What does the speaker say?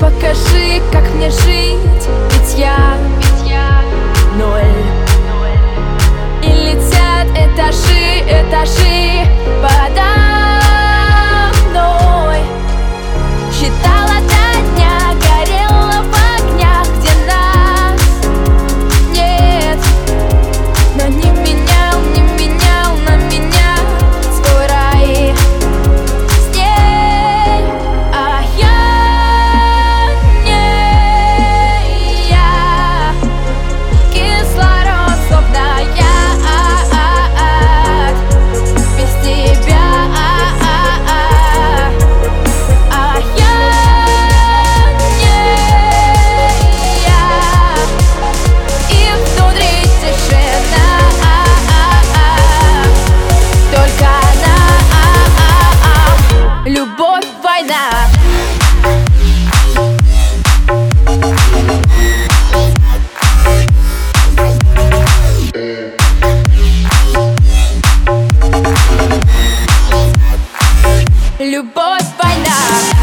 покажи, как мне жить. Ведь я, ведь я ноль да Любовь война.